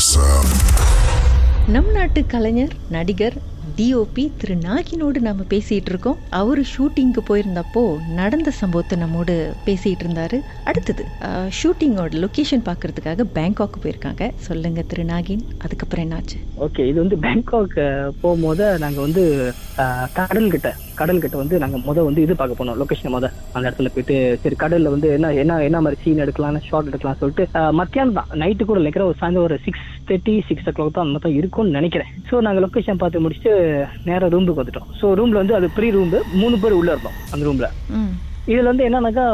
Um, நம் நாட்டு கலைஞர் நடிகர் டிஓபி திரு நாகினோடு நம்ம பேசிகிட்டு இருக்கோம் அவர் ஷூட்டிங்க்கு போயிருந்தப்போ நடந்த சம்பவத்தை நம்மோடு பேசிகிட்டு இருந்தார் அடுத்தது ஷூட்டிங்கோட லொக்கேஷன் பார்க்கறதுக்காக பேங்காக் போயிருக்காங்க. சொல்லுங்கள் திரு நாகின் அதுக்கப்புறம் என்னாச்சு? ஓகே இது வந்து பேங்காக் போகும்போது நாங்கள் வந்து கடல்கிட்ட கடல் கிட்ட வந்து நாங்கள் முத வந்து இது பார்க்க போனோம் லொக்கேஷன் முத அந்த இடத்துல போயிட்டு சரி கடலில் வந்து என்ன என்ன என்ன மாதிரி சீன் எடுக்கலாம் ஷார்ட் எடுக்கலாம் சொல்லிட்டு மத்தியானம் தான். நைட்டு கூட நினைக்கிற ஒரு சாயந்தரம் ஒரு six thirty six o'clock தான் அந்த மாதிரி தான் இருக்கும்னு நினைக்கிறேன். ஸோ நாங்கள் லொக்கேஷன் பார்த்து முடிச்சுட்டு நேரா ரூமுக்கு வந்துட்டோம். ஸோ ரூம்ல வந்து அது ப்ரீ ரூம் மூணு பேர் உள்ளே இருந்தோம் அந்த ரூம்ல இதுல வந்து என்னன்னாக்கா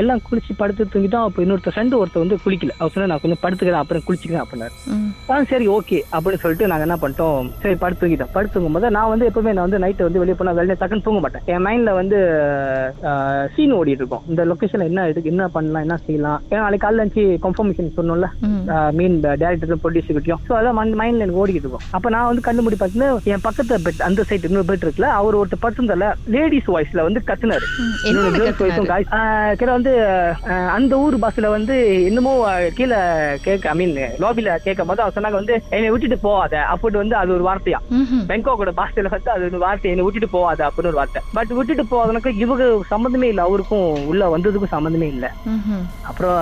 எல்லாம் குளிச்சு படுத்து தூங்கிட்டோம் அப்போ இன்னொருத்தர் ஃப்ரெண்டு ஒருத்தர் வந்து குளிக்கல. அவர் சொன்னா நான் கொஞ்சம் படுத்துக்கிறேன் அப்புறம் குளிச்சுக்கிறேன் அப்படின்னாரு. ஆ சரி ஓகே அப்படின்னு சொல்லிட்டு நாங்க என்ன பண்ணிட்டோம் சரி படுத்து தூங்கிட்டோம். படுத்து தூங்கும் போது நான் வந்து எப்பவுமே நான் வந்து நைட்டு வந்து வெளியே போனா வெளியே டக்குன்னு தூங்க மாட்டேன். என் மைண்ட்ல வந்து சீன் ஓடிட்டு இருக்கும். இந்த லொகேஷன்ல என்ன இருக்கு என்ன பண்ணலாம் என்ன செய்யலாம். ஏன்னா நாளைக்கு காலைல இருந்துச்சு கன்ஃபர்மேஷன் சொன்னோம்ல மீன் டேரக்டர் ப்ரொடியூசர்கிட்டயும் ஸோ அதான் மைண்ட்ல எனக்கு ஓடிக்கிட்டு இருக்கும். அப்ப நான் வந்து கண்ணு மூடி பார்த்தீங்கன்னா என் பக்கத்து பெட் அந்த சைடு இன்னொரு பெட் இருக்குல்ல அவர் ஒருத்தர் படுத்திருந்தால லேடிஸ் வாய்ஸ்ல வந்து கத்துனாரு. கீழே வந்து அந்த ஊர் பஸ்ல வந்து என்னமோ ஆஹ் கீழே கேட்க ஐ மீன் லாபில கேட்கும் போது அவர் சொன்னாங்க வந்து என்னை விட்டுட்டு போகாத. அப்படி வந்து அது ஒரு வார்த்தையா. பெங்கோக்கோட பாஷையில வந்து அது ஒரு வார்த்தை என்னை விட்டுட்டு போகாத அப்படின்னு ஒரு வார்த்தை. பட் விட்டுட்டு போகாதனுக்கு இவங்க சம்மந்தமே இல்லை. அவருக்கும் உள்ள வந்ததுக்கும் சம்மந்தமே இல்லை. அப்புறம்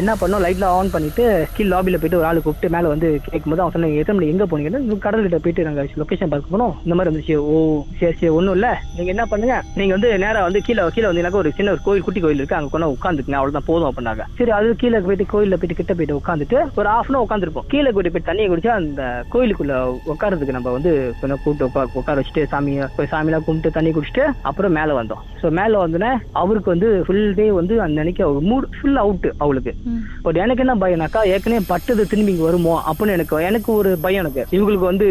என்ன பண்ணோம்? லைட்ல ஆன் பண்ணிட்டு கீழ் லாபில போயிட்டு ஒரு ஆளு கூப்பிட்டு மேல வந்து கேட்கும்போது அவன் சொன்னாங்க எத்தனை மணி எங்க போனீங்கன்னா? கடல் கிட்ட போயிட்டு நாங்க லொகேஷன் பார்க்க போனோம். இந்த மாதிரி இருந்துச்சு. ஓ சரி சரி ஒண்ணும் இல்ல. நீங்க என்ன பண்ணுங்க? நீங்க வந்து நேரா வந்து கீழே கீழே வந்தீங்கன்னாக்கா ஒரு சின்ன ஒரு கோயில் குட்டி கோயில் இருக்கு. அங்க கொண்டு உட்காந்துக்குங்க அவ்வளவுதான் போதும் அப்படின்னாங்க சரி அது கீழே போயிட்டு கோயில்ல போயிட்டு கிட்ட போயிட்டு உட்காந்துட்டு ஒரு ஹாஃப் அன் உட்காந்துருப்போம் கீழே போயிட்டு போய் தண்ணியை குடிச்சா அந்த கோயிலுக்குள்ள உட்காரதுக்கு நம்ம வந்து கொஞ்சம் கூப்பிட்டு உட்கார வச்சுட்டு சாமியை போய் சாமியெல்லாம் கும்பிட்டு தண்ணி குடிச்சிட்டு அப்புறம் மேல வந்தோம். ஸோ மேல வந்தோடனே அவருக்கு வந்து ஃபுல் டே வந்து அந்த அன்னைக்கு அவர் மூட் ஃபுல் அவுட் அவளுக்கு. பட் எனக்கு என்ன பயம்னாக்கா ஏற்கனவே பட்டது திரும்பி இங்க வருமோ அப்படின்னு எனக்கு எனக்கு ஒரு பயம் எனக்கு. இவங்களுக்கு வந்து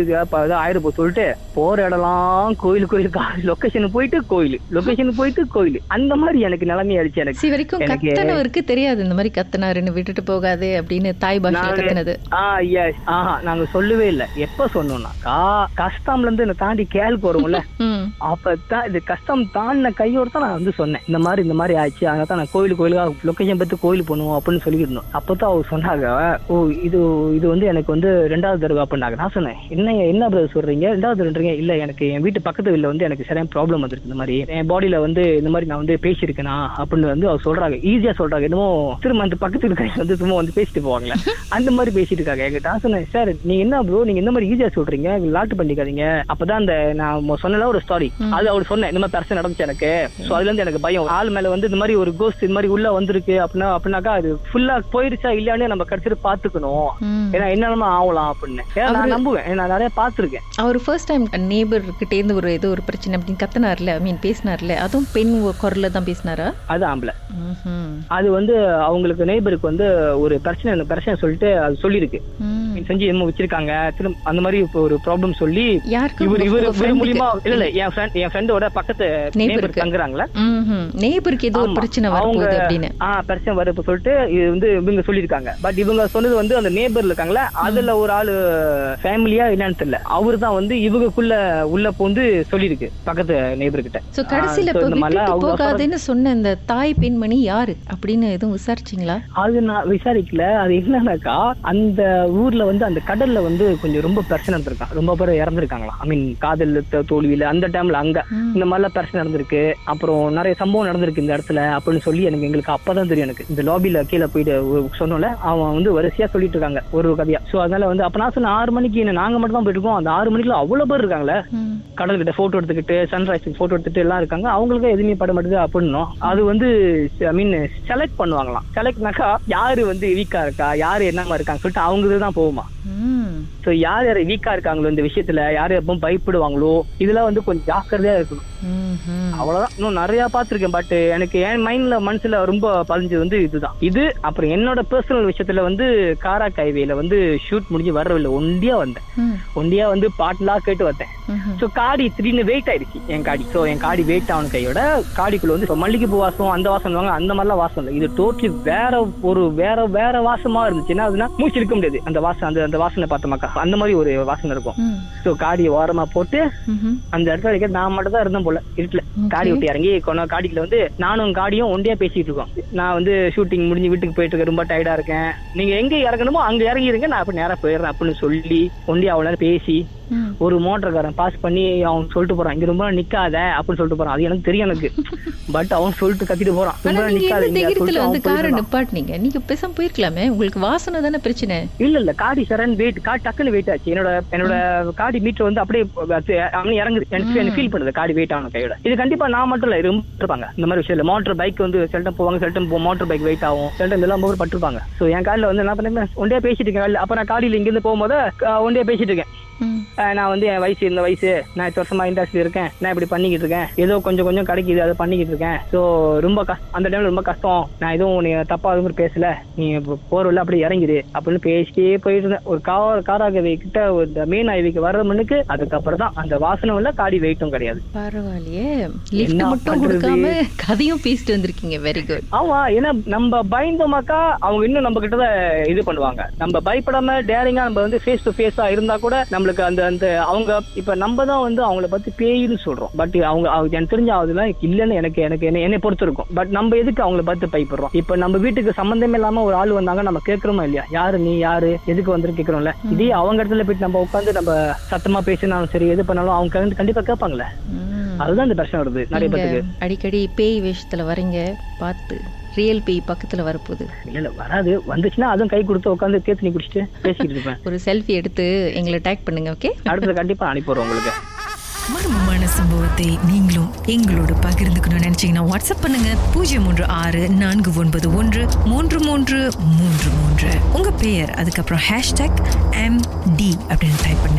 ஆயிரம் சொல்லிட்டு போற இடம்லாம் கோயில் கோயிலுக்கு லொகேஷன் போயிட்டு கோயில் லொகேஷன் போயிட்டு கோயில். அந்த மாதிரி எனக்கு நிலைமை ஆயிடுச்சு எனக்கு. சி வரைக்கும் கத்தனவருக்கு தெரியாது இந்த மாதிரி கத்துனாருன்னு விட்டுட்டு போகாது அப்படின்னு தாய் பாஷையில கத்துனது. ஆ எஸ் ஆஹா நாங்க சொல்லவே இல்ல. எப்ப சொன்னோம்னாக்கா கஷ்டம்ல இருந்து இந்த தாண்டி கேளுக்கு வரும்ல. அப்பதான் இது கஷ்டம் தாண்டின கையோட தான் நான் வந்து சொன்னேன். இந்த மாதிரி இந்த மாதிரி ஆச்சு அதனால தான் நான் கோயில் கோயிலுக்காக லொகேஷன் பார்த்து கோயில் பண்ணுவோம் அப்படின்னு சொல்லிட்டு இருந்தோம் அப்பதான் அவர் சொன்னாங்க ஓ இது இது வந்து எனக்கு வந்து ரெண்டாவது தடவை அப்படின்னாங்க. நான் சொன்னேன் என்ன என்ன பிரதர் சொல்றீங்க? ரெண்டாவது தடவைன்றீங்க? இல்ல எனக்கு என் வீட்டு பக்கத்து வீட்டுல வந்து எனக்கு சரியான ப்ராப்ளம் வந்துருக்கு இந்த மாதிரி. என் பாடியில வந்து இந்த மாதிரி நான் வந்து பேசியிருக்கேனா அப்படின்னு வந்து அவர் சொல்றாங்க. ஈஸியா சொல்றாங்க. என்னமோ திரும்ப அந்த பக்கத்து இருக்கிற வந்து சும்மா வந்து பேசிட்டு போவாங்களே. அந்த மாதிரி பேசிட்டு இருக்காங்க எங்கிட்ட நான் சொன்னேன் சார் நீங்க என்ன ப்ரோ நீங்க இந்த மாதிரி ஈஸியா சொல்றீங்க? லாட்டு பண்ணிக்காதீங்க. அப்பதான் அந்த நான் சொன்னல ஒரு ஸ்டாரி அது அவர் சொன்னேன். இந்த மாதிரி பிரச்சனை நடந்துச்சு எனக்கு. சோ அதுல இருந்து எனக்கு பயம். ஆள் மேல வந்து இந்த மாதிரி ஒரு கோஸ்ட் இந்த மாதிரி உள்ள வந்திருக்கு அப்படின்னா அப்படின்னாக்கா அது ஃபுல்லா போயிருச்சா இல்லையானு நம்ம கடைசிட்டு பாத்துக்கணும் ஏன்னா என்னென்னமோ ஆகலாம் அப்படின்னு. ஏன்னா நான் நம்புவேன். நான் நிறைய பாத்துருக்கேன் அவர் ஃபர்ஸ்ட் டைம் நேபர் கிட்ட இருந்து ஒரு ஏதோ ஒரு பிரச்சனை அப்படின்னு கத்துனார்ல ஐ மீன் பேசினார்ல அதுவும் பெண் குரல்ல தான் பேசினாரா அது ஆம்பளை. அது வந்து அவங்களுக்கு நெய்பருக்கு வந்து ஒரு பிரச்சனை பிரச்சனை சொல்லிட்டு அது சொல்லியிருக்கு. செஞ்சு என்னமோ வச்சிருக்காங்க. திரும்ப அந்த மாதிரி இப்போ ஒரு ப்ராப்ளம் சொல்லி இவர் இவர் இவர்? மூலியமா இல்ல இல்ல என் ஃப்ரெண்ட் என் ஃப்ரெண்டோட பக்கத்து க்கு. தங்குறாங்களா? ம்ஹும். நெய்பருக்கு ஏதோ ஒரு. பிரச்சனை அவங்க ஆ பிரச்சனை வருது சொல்லிட்டு இது வந்து இவங்க சொல்லியிருக்காங்க. பட் இவங்க சொன்னது வந்து அந்த நேபர்ல இருக்காங்களா? அதுல ஒரு ஆளு ஃபேமிலியா என்னன்னு தெரியல. அவரு தான் வந்து இவங்களுக்குள்ள உள்ள பூந்து சொல்லியிருக்கு பக்கத்து நேபர் கிட்ட. சோ இப்ப அவங்க போகாதுன்னு சொன்ன இந்த தாய் பெண்மணி யாரு? அப்படின்னு எதுவும் விசாரிச்சீங்களா? அது நான் விசாரிக்கல. அது என்னன்னாக்கா அந்த ஊர்ல வந்து அந்த கடல்ல வந்து கொஞ்சம் ரொம்ப பிரச்சனை நடந்திருக்கான் ரொம்ப பேர் இறந்துருக்காங்களா. ஐ மீன் காதல் தோல்வியில அந்த டைம்ல அங்க. இந்த மாதிரிலாம் பிரச்சனை நடந்திருக்கு. அப்புறம் நிறைய சம்பவம் நடந்திருக்கு இந்த இடத்துல அப்படின்னு சொல்லி எனக்கு எங்களுக்கு அப்பதான் தெரியும் எனக்கு. இந்த லாபில கீழே போயிட்டு சொன்னோம்ல அவன் வந்து வரிசையா சொல்லிட்டு இருக்காங்க ஒரு கதையா. சோ அதனால வந்து அப்ப நான் சொன்ன ஆறு மணிக்கு என்ன நாங்க மட்டும் தான் போயிட்டு இருக்கோம். அந்த ஆறு மணிக்குள்ள அவ்வளவு பேர் இருக்காங்களே. ம். கடல் கிட்ட போட்டோ எடுத்துக்கிட்டு சன்ரைஸ் போட்டோ எடுத்துட்டு எல்லாம் இருக்காங்க. அவங்களுக்கு எதுவுமே பட மாட்டேது அப்படின்னும். அது வந்து ஐ மீன் செலக்ட் பண்ணுவாங்களாம். செலக்ட்னாக்கா யாரு வந்து வீக்கா இருக்கா? யாரு என்னமா இருக்காங்க சொல்லிட்டு அவங்க தான் 嗯。சோ யார் யார் வீக்கா இருக்காங்களோ இந்த விஷயத்துல யார் எப்பவும் பயப்படுவாங்களோ இதெல்லாம் வந்து கொஞ்சம் ஜாக்கிரதையா இருக்கணும். அவ்வளவுதான். இன்னும் நிறைய பார்த்திருக்கேன் பட் எனக்கு என் மைண்ட்ல மனசுல ரொம்ப பதிஞ்சது வந்து இதுதான். இது அப்புறம் என்னோட பர்சனல் விஷயத்துல வந்து காரா கைவேல வந்து ஷூட் முடிஞ்சு வரவில்லை ஒண்டியா வந்தேன். ஒண்டியா வந்து பாட்டுலாம் கேட்டு வந்தேன். சோ காடி திடீர்னு வெயிட் ஆயிடுச்சு என் காடி. சோ என் காடி வெயிட் ஆன கையோட காடிக்குள்ள வந்து மல்லிகைப்பூ வாசம் அந்த வாசம் வாங்க அந்த மாதிரிலாம் வாசம் இல்லை. இது டோட்டலி வேற ஒரு வேற வேற வாசமா இருந்துச்சு. என்ன அதுனா மூச்சு இருக்க முடியாது. அந்த வாசம் அந்த அந்த வாசனை பார்த்தோமாக்கா அந்த மாதிரி ஒரு வாசனை இருக்கும். ஸோ காடியை ஓரமா போட்டு. அந்த இடத்துல வைக்க நான் மட்டும் தான் இருந்தேன் போல இருட்டுல. காடி விட்டு இறங்கி கொண்டா காடிக்குள்ள வந்து நானும் காடியும் ஒண்டியா பேசிட்டு இருக்கோம் நான் வந்து ஷூட்டிங் முடிஞ்சு வீட்டுக்கு போயிட்டு இருக்கேன் ரொம்ப டயர்டா இருக்கேன் நீங்க எங்க இறங்கணுமோ அங்க இறங்கிருங்க நான் அப்ப நேரா போயிடுறேன் அப்படின்னு சொல்லி ஒண்டியா அவ்வளவு நேரம் பேசி. ஒரு மோட்டர்காரன் பாஸ் பண்ணி அவன் சொல்லிட்டு போறான் இங்க ரொம்ப நேரம் நிக்காத அப்படின்னு சொல்லிட்டு போறான். அது எனக்கு தெரியும் எனக்கு. பட் அவன் சொல்லிட்டு கத்திட்டு போறான். ரொம்ப ஆனா நேரம் நிக்காத வந்து காரை. நிப்பாட்டினீங்க? நீங்க பேசாம போயிருக்கலாமே. உங்களுக்கு வாசனை தானே பிரச்சனை. இல்ல இல்ல. காடி சரண் வெயிட் காடி டக்குன்னு வெயிட் ஆச்சு. என்னோட என்னோட காடி மீட்டர் வந்து அப்படியே இறங்குது. எனக்கு ஃபீல் பண்ணுது காடி வெயிட் ஆகணும் கையோட. இது கண்டிப்பா நான் மட்டும் இல்ல ரொம்ப இருப்பாங்க. இந்த மாதிரி விஷயம் மோட்டர் பைக் வந்து சில டைம் போவாங்க சில டைம் மோட்டர் பைக் வெயிட் ஆகும். சில டைம் எல்லாம் பட்டிருப்பாங்க. சோ என் காலில் வந்து என்ன பண்ணேன் ஒண்டியா பேசிட்டு இருக்கேன். அப்ப நான் காடியில இங்கிருந்து போகும்போது அஹ், ஒண்டியா பேசிட்டு இருக்கேன். நான் வந்து என் வயசு இந்த வயசு நான் இத்தனை வருஷமா இண்டஸ்ட்ரி இருக்கேன். நான் இப்படி பண்ணிக்கிட்டு இருக்கேன். ஏதோ கொஞ்சம் கொஞ்சம் கிடைக்குது அதை பண்ணிக்கிட்டு இருக்கேன். ஸோ ரொம்ப கஷ்டம் அந்த டைம்ல ரொம்ப கஷ்டம். நான் எதுவும் நீ தப்பா எதுவும் பேசல. நீ போறவில்ல அப்படியே இறங்கிடு அப்படின்னு பேசிட்டே போயிட்டு இருந்தேன். ஒரு கார் காராகவே கிட்ட இந்த மெயின் ஹைவேக்கு வர்ற மண்ணுக்கு அதுக்கப்புறம் தான் அந்த வாசனம் இல்ல காடி வெயிட்டும் கிடையாது. பரவாயில்லையே. லிஃப்ட் மட்டும்? கொடுக்காம கதையும் பேசிட்டு வந்திருக்கீங்க. வெரி குட் ஆமா ஏன்னா நம்ம பயந்தோமாக்கா அவங்க இன்னும் நம்ம கிட்ட தான் இது பண்ணுவாங்க. நம்ம பயப்படாம டேரிங்கா நம்ம வந்து ஃபேஸ் டு ஃபேஸா இருந்தா கூட நம்மளுக்கு அந்த அந்த அவங்க இப்ப நம்ம தான் வந்து அவங்கள பத்தி பேயின்னு சொல்றோம். பட் அவங்க எனக்கு தெரிஞ்ச அதெல்லாம் இல்லைன்னு எனக்கு எனக்கு என்ன- என்னை பொறுத்து இருக்கும் பட் நம்ம எதுக்கு அவங்கள பார்த்து பயப்படுறோம்? இப்ப நம்ம வீட்டுக்கு சம்பந்தமே இல்லாம ஒரு ஆள் வந்தாங்க நம்ம கேட்கறோமா இல்லையா? யாரு நீ யாரு? எதுக்கு வந்து கேட்கறோம்ல? இதே அவங்க இடத்துல போயிட்டு நம்ம உட்காந்து நம்ம சத்தமா பேசினாலும் சரி எது பண்ணாலும் அவங்க கண்டு- கண்டிப்பா கேட்பாங்களே. அதுதான் இந்த பிரச்சனை வருது நிறைய பேருக்கு அடிக்கடி பேய் வேஷத்துல வரீங்க பார்த்து. ரியல் பேய் பக்கத்துல வரப்போகுது. இல்ல இல்ல வராது. வந்துச்சுன்னா அதுவும் கை கொடுத்து உட்காந்து தேத்து நீ குடிச்சிட்டு பேசிக்கிட்டு இருப்பேன். ஒரு செல்ஃபி எடுத்து எங்களை டேக் பண்ணுங்க ஓகே அடுத்தது கண்டிப்பா அனுப்பிடுறோம் உங்களுக்கு. மர்மமான சம்பவத்தை நீங்களும் எங்களோடு பகிர்ந்துக்கணும்னு நினைச்சீங்கன்னா வாட்ஸ்அப் பண்ணுங்க. பூஜ்ஜியம் மூன்று ஆறு நான்கு ஒன்பது ஒன்று மூன்று மூன்று மூன்று மூன்று. உங்க பெயர் அதுக்கப்புறம் ஹேஷ்டாக் எம் டி அப்படின்னு டைப் பண்ண மறந்துடாதீங்க